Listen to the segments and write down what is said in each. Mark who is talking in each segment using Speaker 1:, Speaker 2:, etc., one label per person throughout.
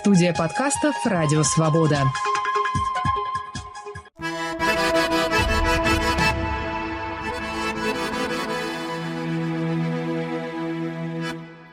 Speaker 1: Студия подкастов «Радио Свобода».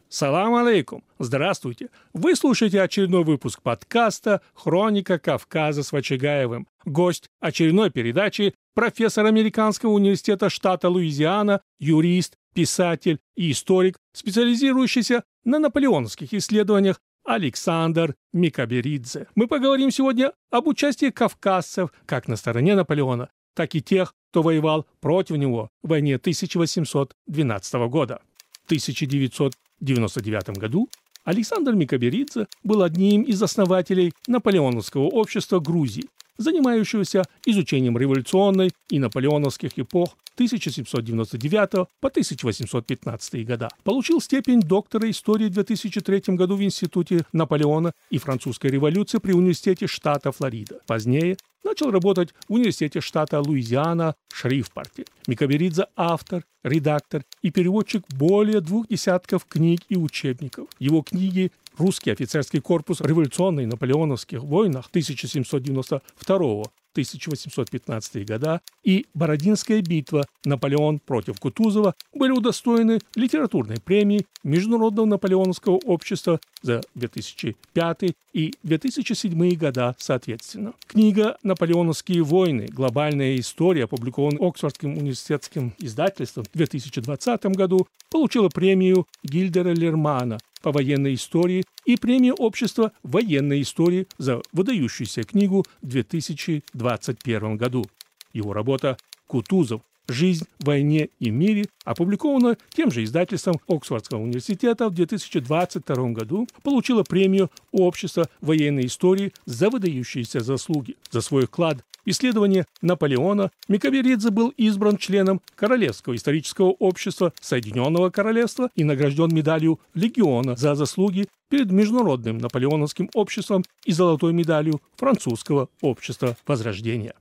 Speaker 2: Салам алейкум! Здравствуйте! Вы слушаете очередной выпуск подкаста «Хроника Кавказа» с Вачагаевым. Гость очередной передачи – профессор Американского университета штата Луизиана, юрист, писатель и историк, специализирующийся на наполеоновских исследованиях Александр Микаберидзе. Мы поговорим сегодня об участии кавказцев как на стороне Наполеона, так и тех, кто воевал против него в войне 1812 года. В 1999 году Александр Микаберидзе был одним из основателей Наполеоновского общества Грузии, занимающегося изучением революционной и наполеоновских эпох 1799 по 1815 года. Получил степень доктора истории в 2003 году в Институте Наполеона и французской революции при Университете штата Флорида. Позднее начал работать в Университете штата Луизиана в Шрифпорте. Микаберидзе – автор, редактор и переводчик более двух десятков книг и учебников. Его книги «Русский офицерский корпус революционной наполеоновских войнах 1792 1815 года и Бородинская битва Наполеон против Кутузова были удостоены литературной премии Международного наполеоновского общества за 2005 и 2007 года соответственно. Книга «Наполеоновские войны. Глобальная история», опубликованная Оксфордским университетским издательством в 2020 году, получила премию Гильдера Лермана по военной истории и премию Общества военной истории за выдающуюся книгу в 2021 году. Его работа «Кутузов. «Жизнь войне и мире», опубликована тем же издательством Оксфордского университета в 2022 году, получила премию Общества военной истории за выдающиеся заслуги. За свой вклад в исследование Наполеона Микаберидзе был избран членом Королевского исторического общества Соединенного Королевства и награжден медалью Легиона за заслуги перед Международным Наполеоновским обществом и золотой медалью Французского общества Возрождения.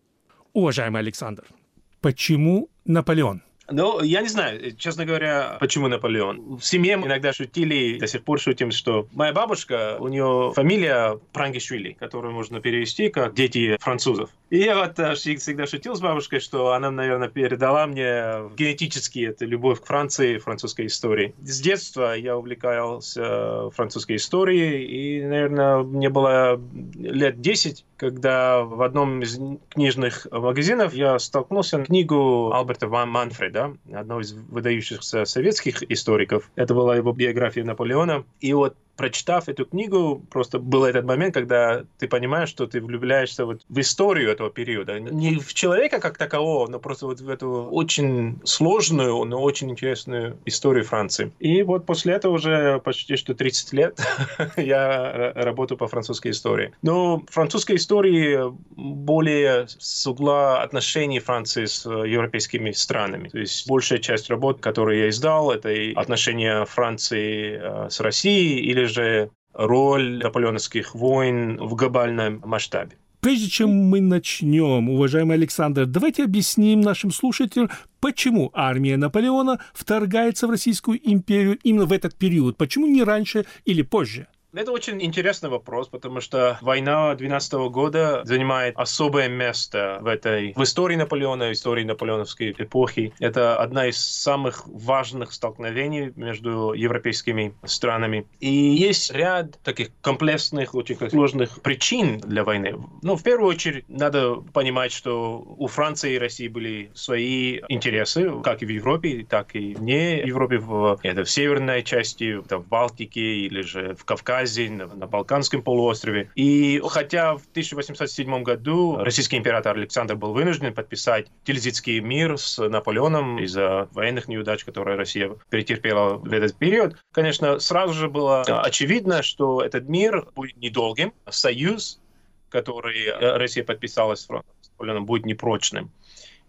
Speaker 2: Уважаемый Александр, Почему Наполеон?
Speaker 3: Ну, я не знаю, честно говоря, почему Наполеон. В семье иногда шутили, до сих пор шутим, что моя бабушка, у нее фамилия Прангишвили, которую можно перевести как «дети французов». И я вот э, всегда шутил с бабушкой, что она, наверное, передала мне генетически эту любовь к Франции, французской истории. С детства я увлекался французской историей, и, наверное, мне было лет 10, когда в одном из книжных магазинов я столкнулся с книгу Альберта Ван Манфреда, одного из выдающихся советских историков. Это была его биография Наполеона. И вот прочитав эту книгу, просто был этот момент, когда ты понимаешь, что ты влюбляешься вот в историю этого периода. Не в человека как такового, но просто вот в эту очень сложную, но очень интересную историю Франции. И вот после этого уже почти что 30 лет я работаю по французской истории. Но французской истории более с угла отношений Франции с европейскими странами. То есть большая часть работ, которые я издал, это и отношения Франции э, с Россией или же роль наполеоновских войн в глобальном масштабе.
Speaker 2: Прежде чем мы начнем, уважаемый Александр, давайте объясним нашим слушателям, почему армия Наполеона вторгается в Российскую империю именно в этот период, почему не раньше или позже.
Speaker 3: Это очень интересный вопрос, потому что война 12 года занимает особое место в этой в истории Наполеона, в истории наполеоновской эпохи. Это одна из самых важных столкновений между европейскими странами. И есть ряд таких комплексных, очень сложных причин для войны. Ну, в первую очередь, надо понимать, что у Франции и России были свои интересы, как и в Европе, так и вне Европы, в, это в северной части, это в Балтике или же в Кавказе Азии, на, Балканском полуострове. И хотя в 1807 году российский император Александр был вынужден подписать Тильзитский мир с Наполеоном из-за военных неудач, которые Россия перетерпела в этот период, конечно, сразу же было очевидно, что этот мир будет недолгим, союз, который Россия подписала с Наполеоном, будет непрочным.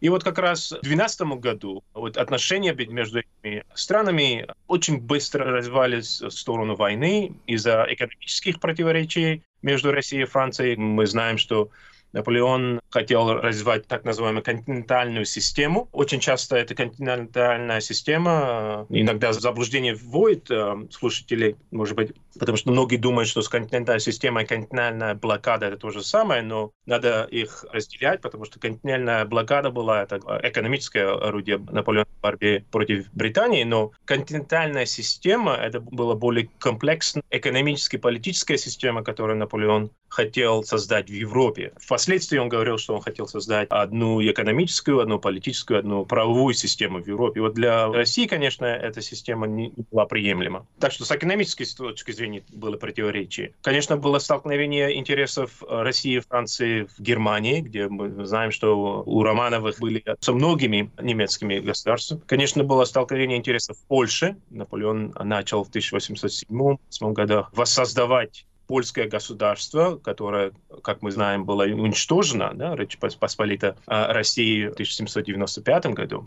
Speaker 3: И вот как раз в 2012 году вот отношения между этими странами очень быстро развивались в сторону войны из-за экономических противоречий между Россией и Францией. Мы знаем, что Наполеон хотел развивать так называемую континентальную систему. Очень часто эта континентальная система э, иногда заблуждение вводит э, слушателей, может быть, потому что многие думают, что с континентальной системой континентальная блокада это то же самое, но надо их разделять, потому что континентальная блокада была это экономическое орудие Наполеона в борьбе против Британии, но континентальная система это была более комплексная экономическая политическая система, которую Наполеон хотел создать в Европе. Впоследствии он говорил, что он хотел создать одну экономическую, одну политическую, одну правовую систему в Европе. Вот для России, конечно, эта система не была приемлема. Так что с экономической точки зрения было противоречие. Конечно, было столкновение интересов России Франции в Германии, где мы знаем, что у Романовых были со многими немецкими государствами. Конечно, было столкновение интересов в Польше. Наполеон начал в 1807 годах воссоздавать польское государство, которое, как мы знаем, было уничтожено, да, Речь Посполита а, России в 1795 году.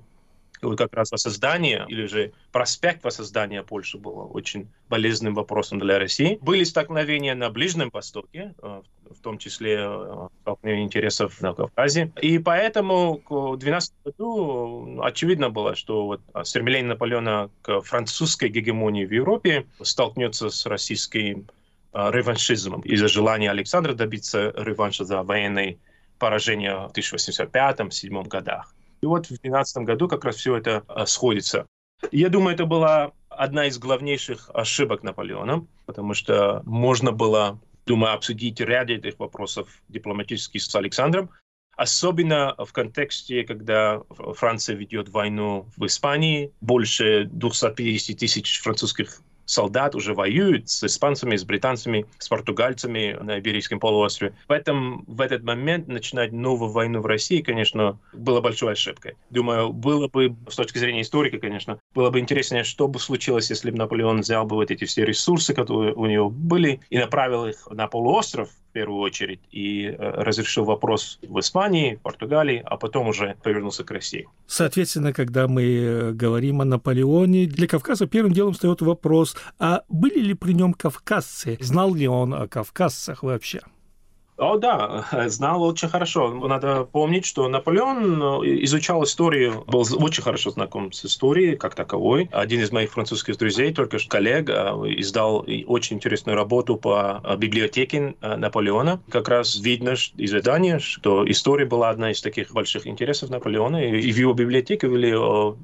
Speaker 3: И вот как раз воссоздание или же проспект воссоздания Польши было очень болезненным вопросом для России. Были столкновения на Ближнем Востоке, а, в том числе а, столкновения интересов на Кавказе. И поэтому к 12 году очевидно было, что вот стремление Наполеона к французской гегемонии в Европе столкнется с российской реваншизмом из-за желания Александра добиться реванша за военное поражение в 1805-1807 годах. И вот в 12 году как раз все это э, сходится. Я думаю, это была одна из главнейших ошибок Наполеона, потому что можно было, думаю, обсудить ряд этих вопросов дипломатически с Александром, Особенно в контексте, когда Франция ведет войну в Испании, больше 250 тысяч французских солдат уже воюют с испанцами, с британцами, с португальцами на Иберийском полуострове. Поэтому в этот момент начинать новую войну в России, конечно, было большой ошибкой. Думаю, было бы, с точки зрения историка, конечно, было бы интереснее, что бы случилось, если бы Наполеон взял бы вот эти все ресурсы, которые у него были, и направил их на полуостров, первую очередь и э, разрешил вопрос в Испании, Португалии, а потом уже повернулся к России.
Speaker 2: Соответственно, когда мы э, говорим о Наполеоне, для Кавказа первым делом встает вопрос, а были ли при нем кавказцы? Знал ли он о кавказцах вообще?
Speaker 3: О, да, знал очень хорошо. Надо помнить, что Наполеон э, изучал историю, был очень хорошо знаком с историей как таковой. Один из моих французских друзей, только что коллега, издал очень интересную работу по э, библиотеке э, Наполеона. Как раз видно из издания, что история была одна из таких больших интересов Наполеона. И в его библиотеке были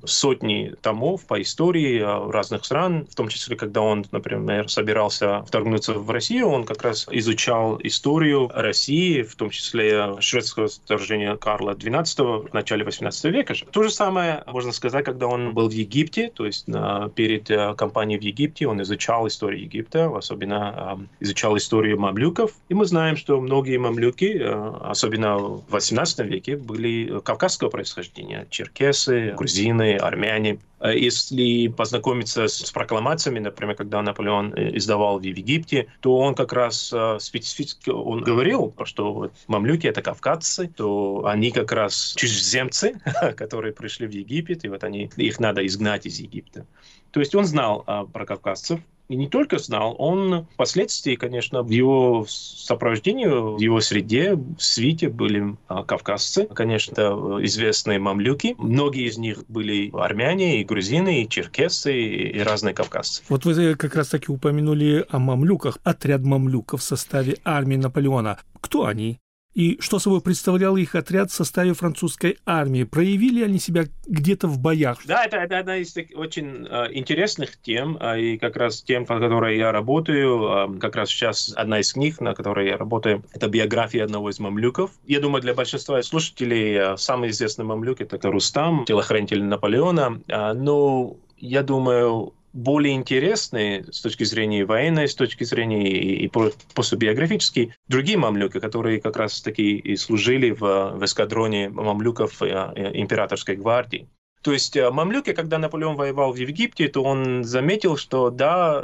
Speaker 3: сотни томов по истории разных стран, в том числе, когда он, например, собирался вторгнуться в Россию, он как раз изучал историю России, в том числе шведского вторжения Карла XII в начале XVIII века. То же самое можно сказать, когда он был в Египте, то есть на, перед э, кампанией в Египте он изучал историю Египта, особенно э, изучал историю мамлюков. И мы знаем, что многие мамлюки, э, особенно в XVIII веке, были кавказского происхождения. Черкесы, грузины, армяне. Э, если познакомиться с прокламациями, например, когда Наполеон э, издавал в Египте, то он как раз э, специфически он говорил, что вот мамлюки — это кавказцы, то они как раз чужеземцы, которые пришли в Египет, и вот они, их надо изгнать из Египта. То есть он знал а, про кавказцев, и не только знал, он впоследствии, конечно, в его сопровождении, в его среде, в свите были а, кавказцы, конечно, известные мамлюки. Многие из них были армяне, и грузины, и черкесы, и разные кавказцы.
Speaker 2: Вот вы как раз таки упомянули о мамлюках. Отряд мамлюков в составе армии Наполеона. Кто они? И что собой представлял их отряд в составе французской армии? Проявили они себя где-то в боях?
Speaker 3: Да, это, это одна из очень э, интересных тем, э, и как раз тем, по которой я работаю, э, как раз сейчас одна из книг, на которой я работаю, это биография одного из мамлюков. Я думаю, для большинства слушателей э, самый известный мамлюк — это Рустам, телохранитель Наполеона, э, но я думаю, более интересные с точки зрения военной, с точки зрения и, и после биографической, другие мамлюки, которые как раз таки и служили в, в эскадроне мамлюков э, э, императорской гвардии. То есть э, мамлюки, когда Наполеон воевал в Египте, то он заметил, что да,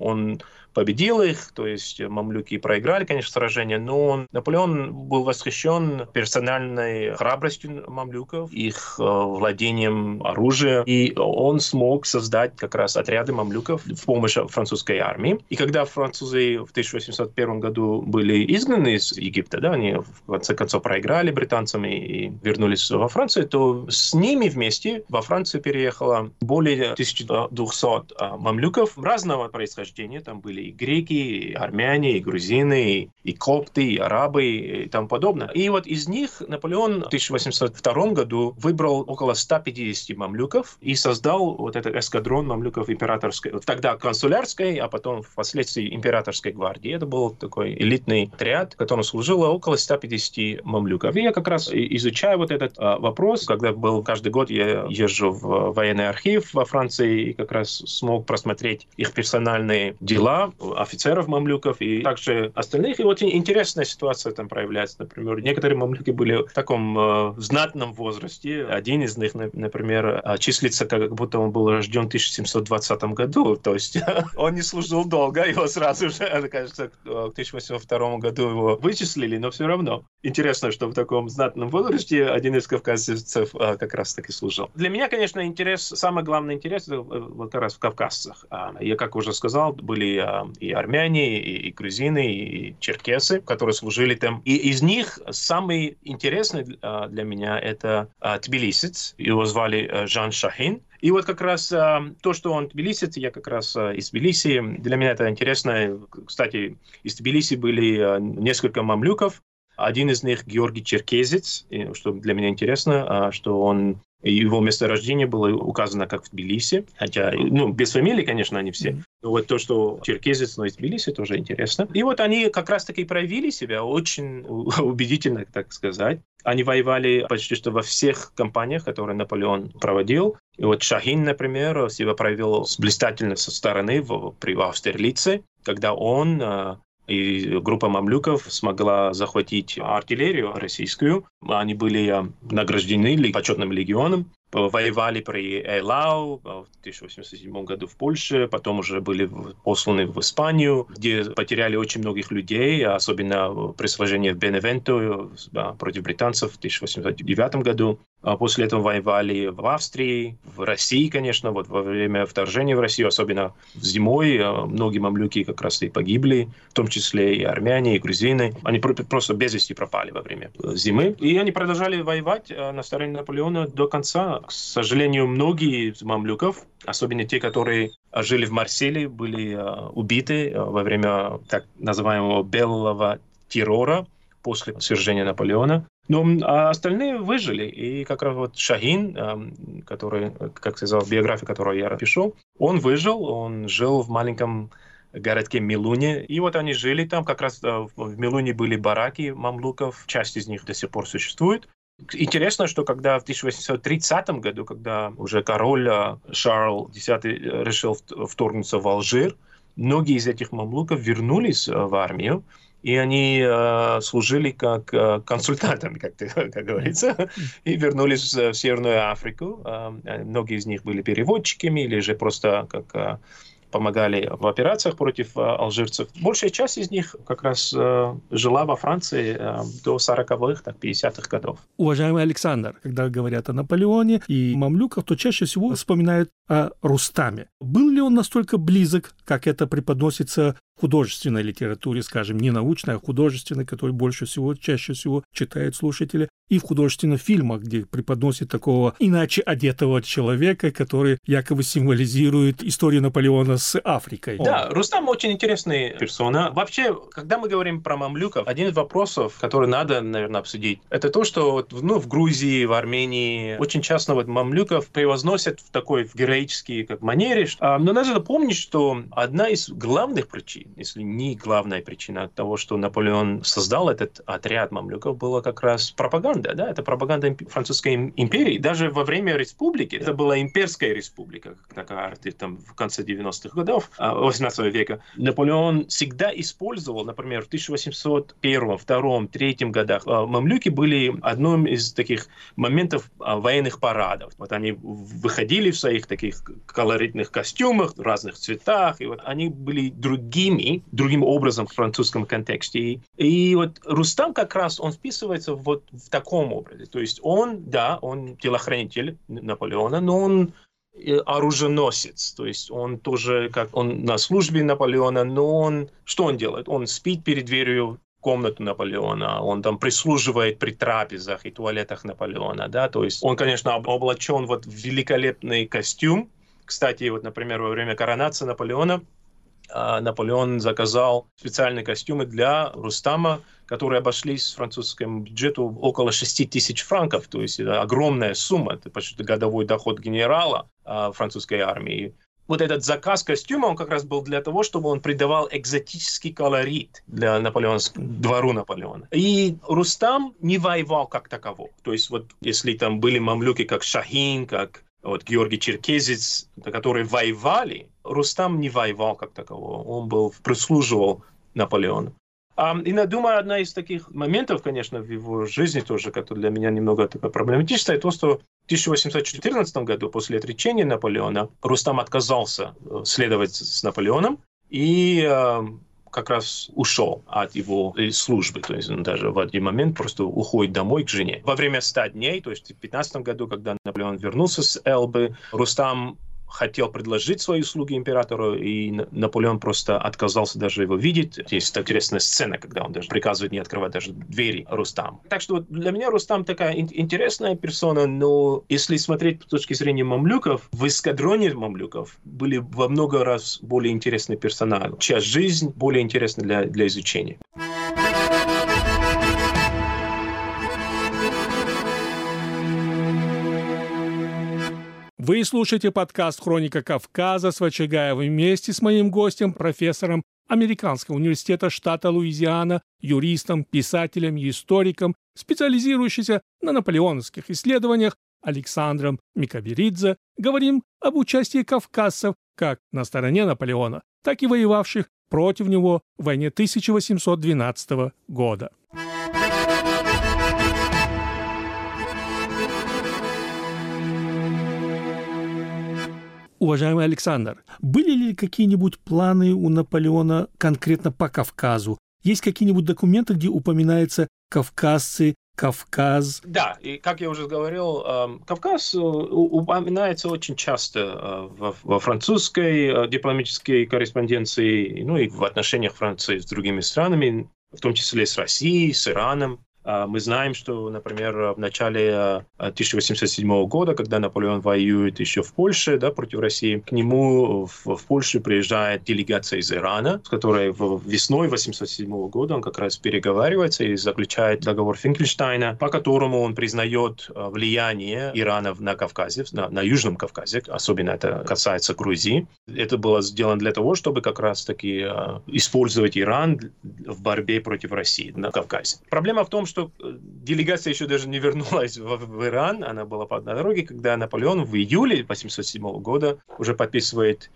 Speaker 3: он победил их, то есть мамлюки проиграли, конечно, сражение, но он, Наполеон был восхищен персональной храбростью мамлюков, их э, владением оружия, и он смог создать как раз отряды мамлюков в помощь французской армии. И когда французы в 1801 году были изгнаны из Египта, да, они в конце концов проиграли британцам и вернулись во Францию, то с ними вместе во Францию переехало более 1200 а, мамлюков разного происхождения. Там были и греки, и армяне, и грузины, и копты, и арабы, и тому подобное. И вот из них Наполеон в 1802 году выбрал около 150 мамлюков и создал вот этот эскадрон мамлюков императорской, тогда консулярской, а потом впоследствии императорской гвардии. Это был такой элитный отряд, в котором служило около 150 мамлюков. И я как раз изучаю вот этот а, вопрос, когда был каждый год я езжу в военный архив во Франции и как раз смог просмотреть их персональные дела офицеров мамлюков и также остальных. И вот интересная ситуация там проявляется. Например, некоторые мамлюки были в таком э, знатном возрасте. Один из них, например, э, числится как будто он был рожден в 1720 году. То есть он не служил долго, его сразу же, кажется, к 1802 году его вычислили, но все равно. Интересно, что в таком знатном возрасте один из кавказцев э, как раз таки служил. Для меня, конечно, интерес, самый главный интерес это вот как раз в кавказцах. А, я, как уже сказал, были и армяне, и, и грузины, и черкесы, которые служили там. И из них самый интересный для меня это тбилисец. Его звали Жан Шахин. И вот как раз э, то, что он тбилисец, я как раз э, из Тбилиси. Для меня это интересно. Кстати, из Тбилиси были э, несколько мамлюков. Один из них Георгий Черкезец, что для меня интересно, что он его место рождения было указано как в Тбилиси, хотя, ну, без фамилии, конечно, они все. Но вот то, что черкезец, но из Тбилиси, тоже интересно. И вот они как раз-таки проявили себя очень убедительно, так сказать. Они воевали почти что во всех кампаниях, которые Наполеон проводил. И вот Шахин, например, себя проявил блистательно со стороны в, при Австерлице, когда он а, и группа мамлюков смогла захватить артиллерию российскую. Они были награждены почетным легионом воевали при Эйлау в 1807 году в Польше, потом уже были посланы в Испанию, где потеряли очень многих людей, особенно при сражении в Беневенто против британцев в 1809 году. А после этого воевали в Австрии, в России, конечно, вот во время вторжения в Россию, особенно зимой, а, многие мамлюки как раз и погибли, в том числе и армяне, и грузины. Они просто без вести пропали во время зимы. И они продолжали воевать а, на стороне Наполеона до конца. К сожалению, многие из мамлюков, особенно те, которые жили в Марселе, были убиты во время так называемого белого террора после свержения Наполеона. Но а остальные выжили. И как раз вот Шахин, который, как сказал, биография, которую я пишу, он выжил, он жил в маленьком городке Милуне. И вот они жили там, как раз э, в Милуне были бараки мамлуков, часть из них до сих пор существует. Интересно, что когда в 1830 году, когда уже король э, Шарл X решил вторгнуться в Алжир, многие из этих мамлуков вернулись э, в армию, и они э, служили как э, консультантами, как, ты, как говорится, и вернулись в Северную Африку. Э, многие из них были переводчиками или же просто как э, помогали в операциях против э, алжирцев. Большая часть из них как раз э, жила во Франции э, до 40-х, так, 50-х годов.
Speaker 2: Уважаемый Александр, когда говорят о Наполеоне и мамлюках, то чаще всего вспоминают о Рустаме. Был ли он настолько близок, как это преподносится художественной литературе, скажем, не научной, а художественной, которую больше всего, чаще всего читают слушатели, и в художественных фильмах, где преподносит такого иначе одетого человека, который якобы символизирует историю Наполеона с Африкой.
Speaker 3: Да, Рустам очень интересная персона. Вообще, когда мы говорим про мамлюков, один из вопросов, который надо, наверное, обсудить, это то, что ну, в Грузии, в Армении очень часто вот мамлюков превозносят в такой в героический как манере. А, но надо помнить, что одна из главных причин если не главная причина того, что Наполеон создал этот отряд мамлюков, была как раз пропаганда пропаганда, да, это пропаганда французской империи. Даже во время республики, это была имперская республика, как такая, там, в конце 90-х годов, 18 а, века, Наполеон всегда использовал, например, в 1801, 2, 3 годах, а, мамлюки были одним из таких моментов а, военных парадов. Вот они выходили в своих таких колоритных костюмах, разных цветах, и вот они были другими, другим образом в французском контексте. И вот Рустам как раз, он вписывается вот в таком образе. То есть он, да, он телохранитель Наполеона, но он э, оруженосец, то есть он тоже, как он на службе Наполеона, но он, что он делает? Он спит перед дверью комнату Наполеона, он там прислуживает при трапезах и туалетах Наполеона, да, то есть он, конечно, облачен вот в великолепный костюм. Кстати, вот, например, во время коронации Наполеона а, Наполеон заказал специальные костюмы для Рустама, которые обошлись французскому бюджету около 6 тысяч франков, то есть это огромная сумма, это почти годовой доход генерала а, французской армии вот этот заказ костюма, он как раз был для того, чтобы он придавал экзотический колорит для Наполеонского двору Наполеона. И Рустам не воевал как таково. То есть вот если там были мамлюки, как Шахин, как вот Георгий Черкезец, которые воевали, Рустам не воевал как таково. Он был, прислуживал Наполеону. И я думаю, одна из таких моментов, конечно, в его жизни тоже, который для меня немного такой проблематичный, то, что в 1814 году, после отречения Наполеона, Рустам отказался э, следовать с Наполеоном и как раз ушел от его э, службы. То есть он даже в один момент просто уходит домой к жене. Во время 100 дней, то есть в 15 году, когда Наполеон вернулся с Элбы, Рустам хотел предложить свои услуги императору, и Наполеон просто отказался даже его видеть. Есть интересная сцена, когда он даже приказывает не открывать даже двери Рустам. Так что для меня Рустам такая интересная персона, но если смотреть с точки зрения мамлюков, в эскадроне мамлюков были во много раз более интересный персонаж, чья жизнь более интересна для, для изучения.
Speaker 2: Вы слушаете подкаст «Хроника Кавказа» с Вачагаевым вместе с моим гостем, профессором Американского университета штата Луизиана, юристом, писателем и историком, специализирующимся на наполеоновских исследованиях Александром Микаберидзе, говорим об участии кавказцев как на стороне Наполеона, так и воевавших против него в войне 1812 года. Уважаемый Александр, были ли какие-нибудь планы у Наполеона конкретно по Кавказу? Есть какие-нибудь документы, где упоминаются кавказцы, Кавказ.
Speaker 3: Да, и как я уже говорил, эм, Кавказ э, упоминается очень часто э, во французской э, дипломатической корреспонденции, ну и в отношениях Франции с другими странами, в том числе с Россией, с Ираном. А, мы знаем, что, например, в начале 1807 а, года, когда Наполеон воюет еще в Польше да, против России, к нему в, в Польшу приезжает делегация из Ирана, с которой весной 1807 года он как раз переговаривается и заключает договор Финкельштейна, по которому он признает а, влияние Ирана на Кавказе, на, на Южном Кавказе, особенно это касается Грузии. Это было сделано для того, чтобы как раз-таки использовать Иран в борьбе против России на Кавказе. Проблема в том, что что э, делегация еще даже не вернулась в, в Иран, она была по дороге, когда Наполеон в июле 1807 года уже подписывает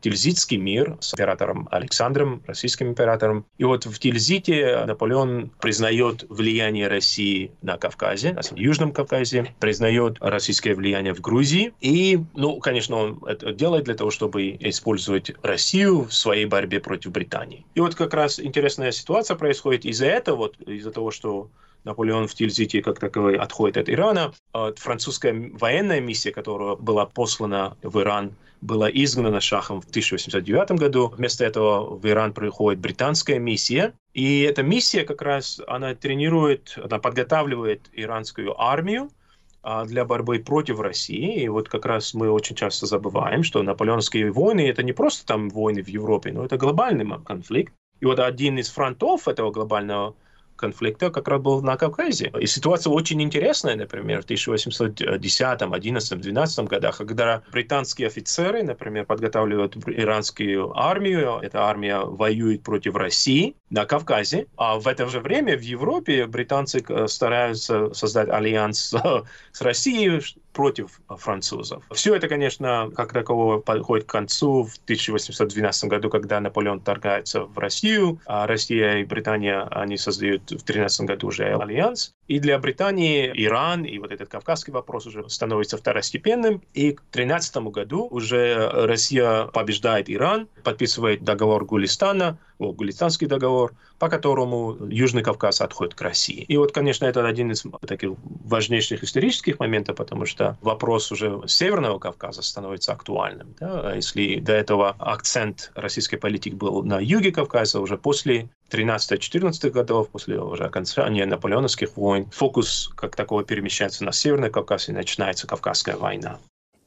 Speaker 3: Тильзитский мир с императором Александром, российским императором. И вот в Тильзите Наполеон признает влияние России на Кавказе, на Южном Кавказе, признает российское влияние в Грузии. И, ну, конечно, он это делает для того, чтобы использовать Россию в своей борьбе против Британии. И вот как раз интересная ситуация происходит из-за этого, вот из-за того, что Наполеон в Тильзите как таковой отходит от Ирана. А французская военная миссия, которая была послана в Иран, была изгнана Шахом в 1809 году. Вместо этого в Иран приходит британская миссия. И эта миссия как раз, она тренирует, она подготавливает иранскую армию а, для борьбы против России. И вот как раз мы очень часто забываем, что наполеоновские войны — это не просто там войны в Европе, но это глобальный конфликт. И вот один из фронтов этого глобального конфликта как раз был на Кавказе. И ситуация очень интересная, например, в 1810, 11, 12 годах, когда британские офицеры, например, подготавливают иранскую армию, эта армия воюет против России на Кавказе, а в это же время в Европе британцы э, стараются создать альянс с Россией, против французов. Все это, конечно, как такового подходит к концу в 1812 году, когда Наполеон торгается в Россию, а Россия и Британия, они создают в 13 году уже альянс. И для Британии Иран и вот этот кавказский вопрос уже становится второстепенным. И к 13 году уже Россия побеждает Иран, подписывает договор Гулистана, Гулистанский договор, по которому Южный Кавказ отходит к России. И вот, конечно, это один из таких важнейших исторических моментов, потому что вопрос уже Северного Кавказа становится актуальным. Да? Если до этого акцент российской политики был на юге Кавказа, уже после 13-14 годов, после уже окончания наполеоновских войн, фокус как такого перемещается на Северный Кавказ и начинается Кавказская война.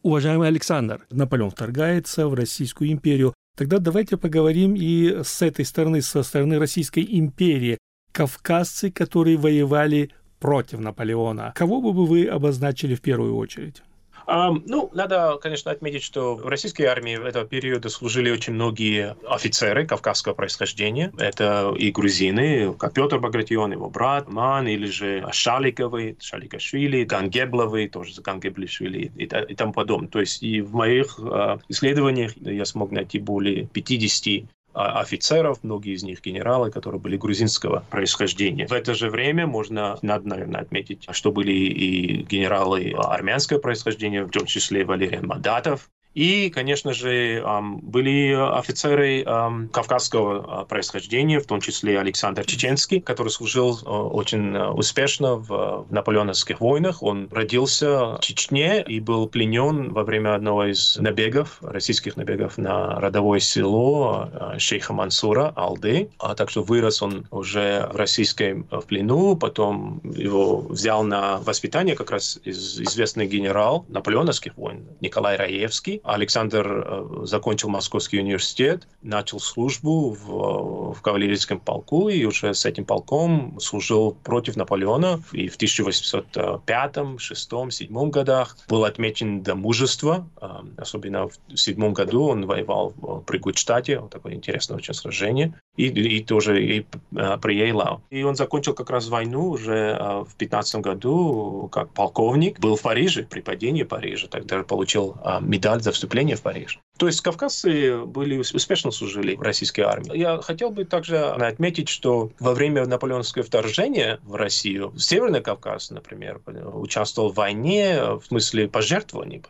Speaker 2: Уважаемый Александр, Наполеон вторгается в Российскую империю. Тогда давайте поговорим и с этой стороны, со стороны Российской империи. Кавказцы, которые воевали против Наполеона. Кого бы вы обозначили в первую очередь?
Speaker 3: Um, ну, надо, конечно, отметить, что в российской армии этого периода служили очень многие офицеры кавказского происхождения. Это и грузины, как Петр Багратион, его брат, Ман, или же Шаликовый, Шаликашвили, Гангебловый, тоже Гангеблишвили и, и тому подобное. То есть и в моих э, исследованиях я смог найти более 50 а, офицеров, многие из них генералы, которые были грузинского происхождения. В это же время можно, надо, наверное, отметить, что были и генералы армянского происхождения, в том числе Валерий Мадатов, и, конечно же, были офицеры кавказского а, происхождения, в том числе Александр Чеченский, который служил а, очень а, успешно в наполеоновских войнах. Он родился в Чечне и был пленен во время одного из набегов, российских набегов на родовое село шейха Мансура, Алды. А так что вырос он уже в российском в плену, потом его взял на воспитание как раз известный генерал наполеоновских войн Николай Раевский, Александр э, закончил Московский университет, начал службу в, в кавалерийском полку и уже с этим полком служил против Наполеона. И в 1805, 6, 7 годах был отмечен до мужества. Э, особенно в седьмом году он воевал при Гудштате. Вот такое интересное очень сражение. И, и тоже и, э, при Эйлау. И он закончил как раз войну уже в 15 году как полковник. Был в Париже при падении Парижа. Тогда получил медаль за вступление в Париж. То есть кавказцы были успешно служили в российской армии. Я хотел бы также отметить, что во время наполеоновского вторжения в Россию, Северный Кавказ, например, участвовал в войне в смысле пожертвований.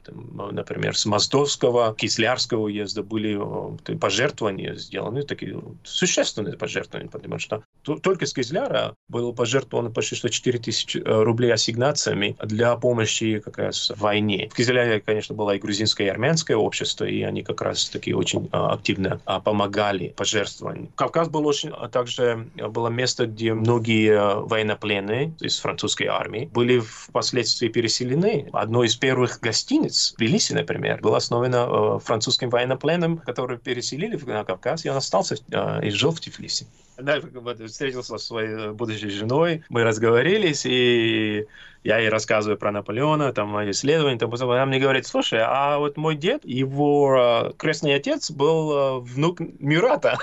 Speaker 3: Например, с Моздовского, Кислярского уезда были э, пожертвования сделаны, такие существенные пожертвования, потому что только с Кизляра было пожертвовано почти что 4 тысячи э, рублей ассигнациями для помощи как раз в войне. В Кизляре, конечно, было и грузинское, и армянское общество, и они как раз таки очень а, активно а, помогали пожертвованиям. Кавказ был очень, а также было место, где многие военнопленные из французской армии были впоследствии переселены. Одно из первых гостиниц в Тбилиси, например, было основано французским военнопленным, который переселили на Кавказ, и он остался и жил в Тифлисе. Да, встретился со своей будущей женой, мы разговорились, и я ей рассказываю про Наполеона, там мои исследования, там, она мне говорит, слушай, а вот мой дед, его э, крестный отец был э, внук Мюрата.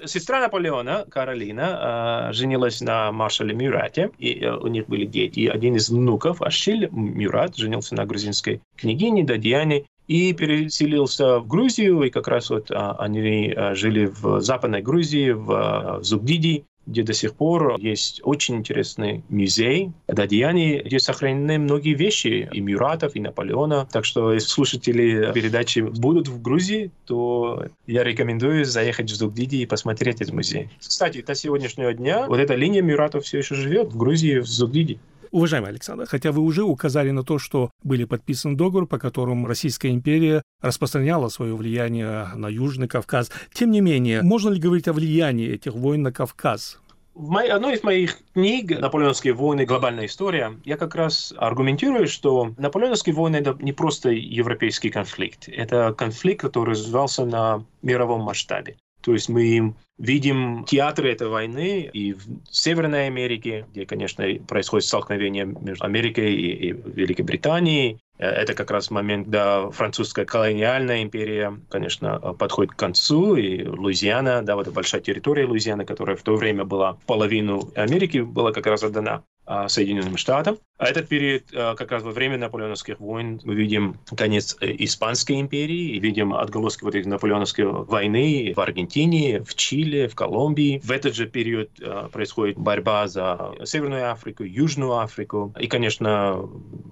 Speaker 3: Сестра Наполеона, Каролина, э, женилась на маршале Мюрате, и у них были дети. И один из внуков, Ашиль Мюрат, женился на грузинской княгине Дадьяне, и переселился в Грузию, и как раз вот а, они а, жили в Западной Грузии, в, а, в Зугдиди, где до сих пор есть очень интересный музей Дадьяни, где сохранены многие вещи и Мюратов, и Наполеона. Так что если слушатели передачи будут в Грузии, то я рекомендую заехать в Зугдиди и посмотреть этот музей. Кстати, до сегодняшнего дня вот эта линия Мюратов все еще живет в Грузии, в Зугдиди.
Speaker 2: Уважаемый Александр, хотя вы уже указали на то, что были подписан договор, по которому Российская империя распространяла свое влияние на Южный Кавказ, тем не менее, можно ли говорить о влиянии этих войн на Кавказ?
Speaker 3: В моей, одной из моих книг «Наполеоновские войны. Глобальная история» я как раз аргументирую, что наполеоновские войны – это не просто европейский конфликт. Это конфликт, который развивался на мировом масштабе. То есть мы видим театры этой войны и в Северной Америке, где, конечно, происходит столкновение между Америкой и, и Великобританией. Э, это как раз момент, когда французская колониальная империя, конечно, подходит к концу, и Луизиана, да, вот эта большая территория Луизианы, которая в то время была половину Америки, была как раз отдана а, Соединенным Штатам. А этот период, а, как раз во время наполеоновских войн, мы видим конец э, Испанской империи, видим отголоски вот этой наполеоновской войны в Аргентине, в Чили, в Колумбии. В этот же период происходит борьба за Северную Африку, Южную Африку. И, конечно,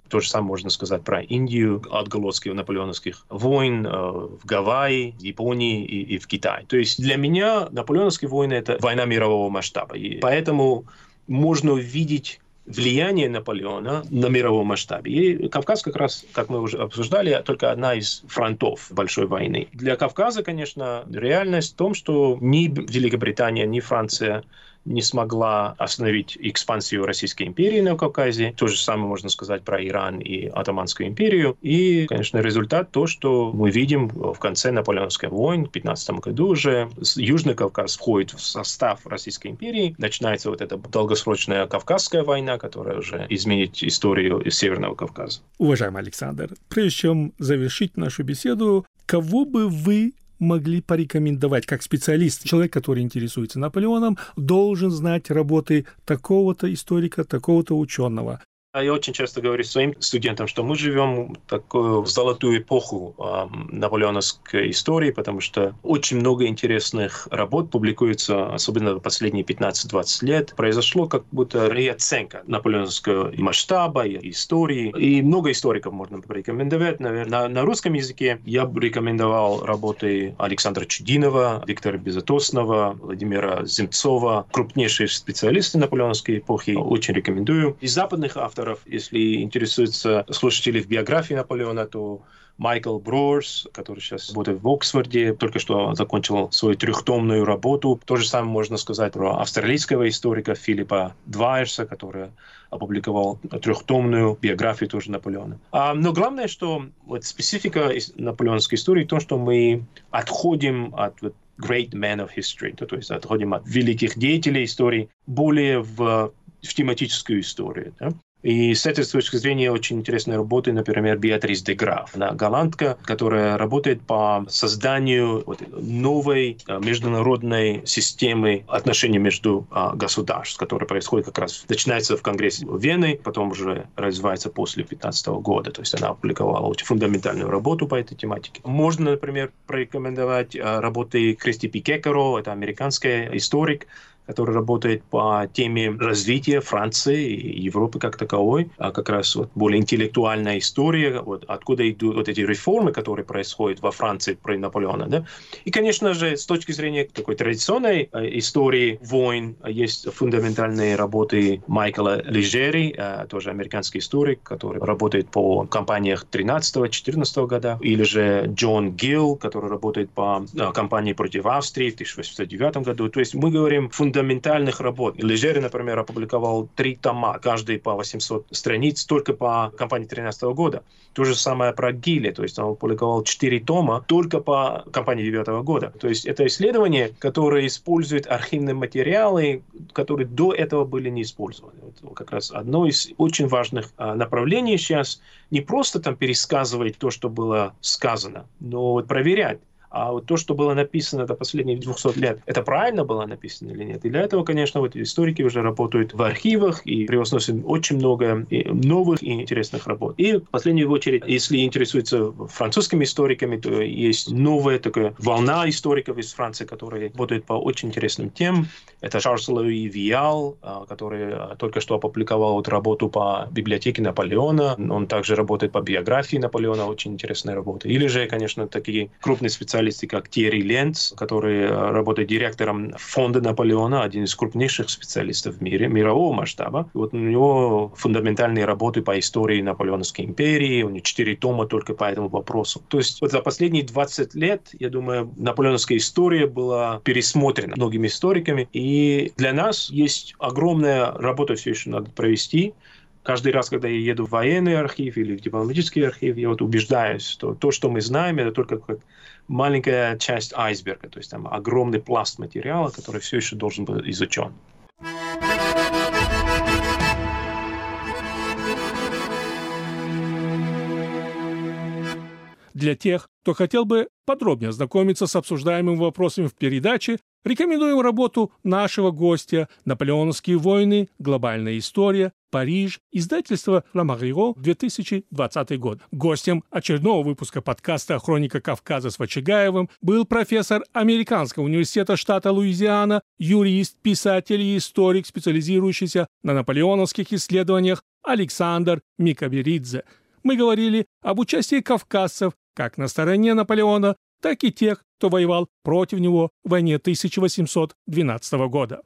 Speaker 3: то же самое можно сказать про Индию, отголоски наполеоновских войн в Гавайи, Японии и, и в Китае. То есть для меня наполеоновские войны — это война мирового масштаба. И поэтому можно увидеть влияние Наполеона на мировом масштабе. И Кавказ как раз, как мы уже обсуждали, только одна из фронтов большой войны. Для Кавказа, конечно, реальность в том, что ни Великобритания, ни Франция не смогла остановить экспансию Российской империи на Кавказе. То же самое можно сказать про Иран и Атаманскую империю. И, конечно, результат то, что мы видим в конце Наполеоновской войны в 15 году уже. Южный Кавказ входит в состав Российской империи. Начинается вот эта долгосрочная Кавказская война, которая уже изменит историю Северного Кавказа.
Speaker 2: Уважаемый Александр, прежде чем завершить нашу беседу, кого бы вы могли порекомендовать как специалист? Человек, который интересуется Наполеоном, должен знать работы такого-то историка, такого-то ученого.
Speaker 3: А я очень часто говорю своим студентам, что мы живем такую золотую эпоху э, наполеоновской истории, потому что очень много интересных работ публикуется, особенно в последние 15-20 лет. Произошло как будто реоценка наполеоновского масштаба, и истории. И много историков можно порекомендовать. Наверное, на, на русском языке я бы рекомендовал работы Александра Чудинова, Виктора Безотосного, Владимира Земцова, крупнейшие специалисты наполеоновской эпохи. Очень рекомендую. Из западных авторов авторов. Если интересуются слушатели в биографии Наполеона, то Майкл Бруерс, который сейчас работает в Оксфорде, только что закончил свою трехтомную работу. То же самое можно сказать про австралийского историка Филиппа Двайерса, который опубликовал трехтомную биографию тоже Наполеона. А, но главное, что вот специфика наполеоновской истории, то, что мы отходим от вот, great men of history, то, то есть отходим от великих деятелей истории более в в тематическую историю. Да? И с этой точки зрения очень интересная работа, например, Беатрис де Граф. Она голландка, которая работает по созданию новой а, международной системы отношений между а, государств, которая происходит как раз, начинается в Конгрессе Вены, потом уже развивается после 15 года. То есть она опубликовала очень фундаментальную работу по этой тематике. Можно, например, порекомендовать а, работы Кристи Пикекеро, это американский историк, который работает по теме развития Франции и Европы как таковой, а как раз вот более интеллектуальная история, вот откуда идут вот эти реформы, которые происходят во Франции при Наполеоне. Да? И, конечно же, с точки зрения такой традиционной э, истории войн, есть фундаментальные работы Майкла Лежери, э, тоже американский историк, который работает по кампаниях 13-14 года, или же Джон Гилл, который работает по э, кампании против Австрии в 1809 году. То есть мы говорим фундаментально фундаментальных работ. Лежери, например, опубликовал три тома, каждый по 800 страниц, только по кампании 2013 года. То же самое про Гилли, то есть он опубликовал четыре тома только по кампании 2009 года. То есть это исследование, которое использует архивные материалы, которые до этого были не использованы. Это как раз одно из очень важных а, направлений сейчас. Не просто там пересказывать то, что было сказано, но проверять а вот то, что было написано до последних 200 лет, это правильно было написано или нет? И для этого, конечно, вот историки уже работают в архивах и превозносят очень много новых и интересных работ. И в последнюю очередь, если интересуются французскими историками, то есть новая такая волна историков из Франции, которые работают по очень интересным темам. Это Шарлз Луи Виал, а, который только что опубликовал вот работу по библиотеке Наполеона. Он также работает по биографии Наполеона, очень интересная работа. Или же, конечно, такие крупные специалисты специалисты, как Терри Ленц, который э, работает директором фонда Наполеона, один из крупнейших специалистов в мире, мирового масштаба. Вот у него фундаментальные работы по истории Наполеоновской империи, у него четыре тома только по этому вопросу. То есть вот за последние 20 лет, я думаю, наполеоновская история была пересмотрена многими историками, и для нас есть огромная работа все еще надо провести, каждый раз, когда я еду в военный архив или в дипломатический архив, я вот убеждаюсь, что то, что мы знаем, это только как маленькая часть айсберга, то есть там огромный пласт материала, который все еще должен быть изучен.
Speaker 2: Для тех, кто хотел бы подробнее ознакомиться с обсуждаемыми вопросами в передаче, рекомендуем работу нашего гостя «Наполеоновские войны. Глобальная история. Париж. Издательство «Ламарио. 2020 год». Гостем очередного выпуска подкаста «Хроника Кавказа» с Вачигаевым был профессор Американского университета штата Луизиана, юрист, писатель и историк, специализирующийся на наполеоновских исследованиях Александр Микаберидзе. Мы говорили об участии кавказцев как на стороне Наполеона, так и тех, кто воевал против него в войне 1812 года.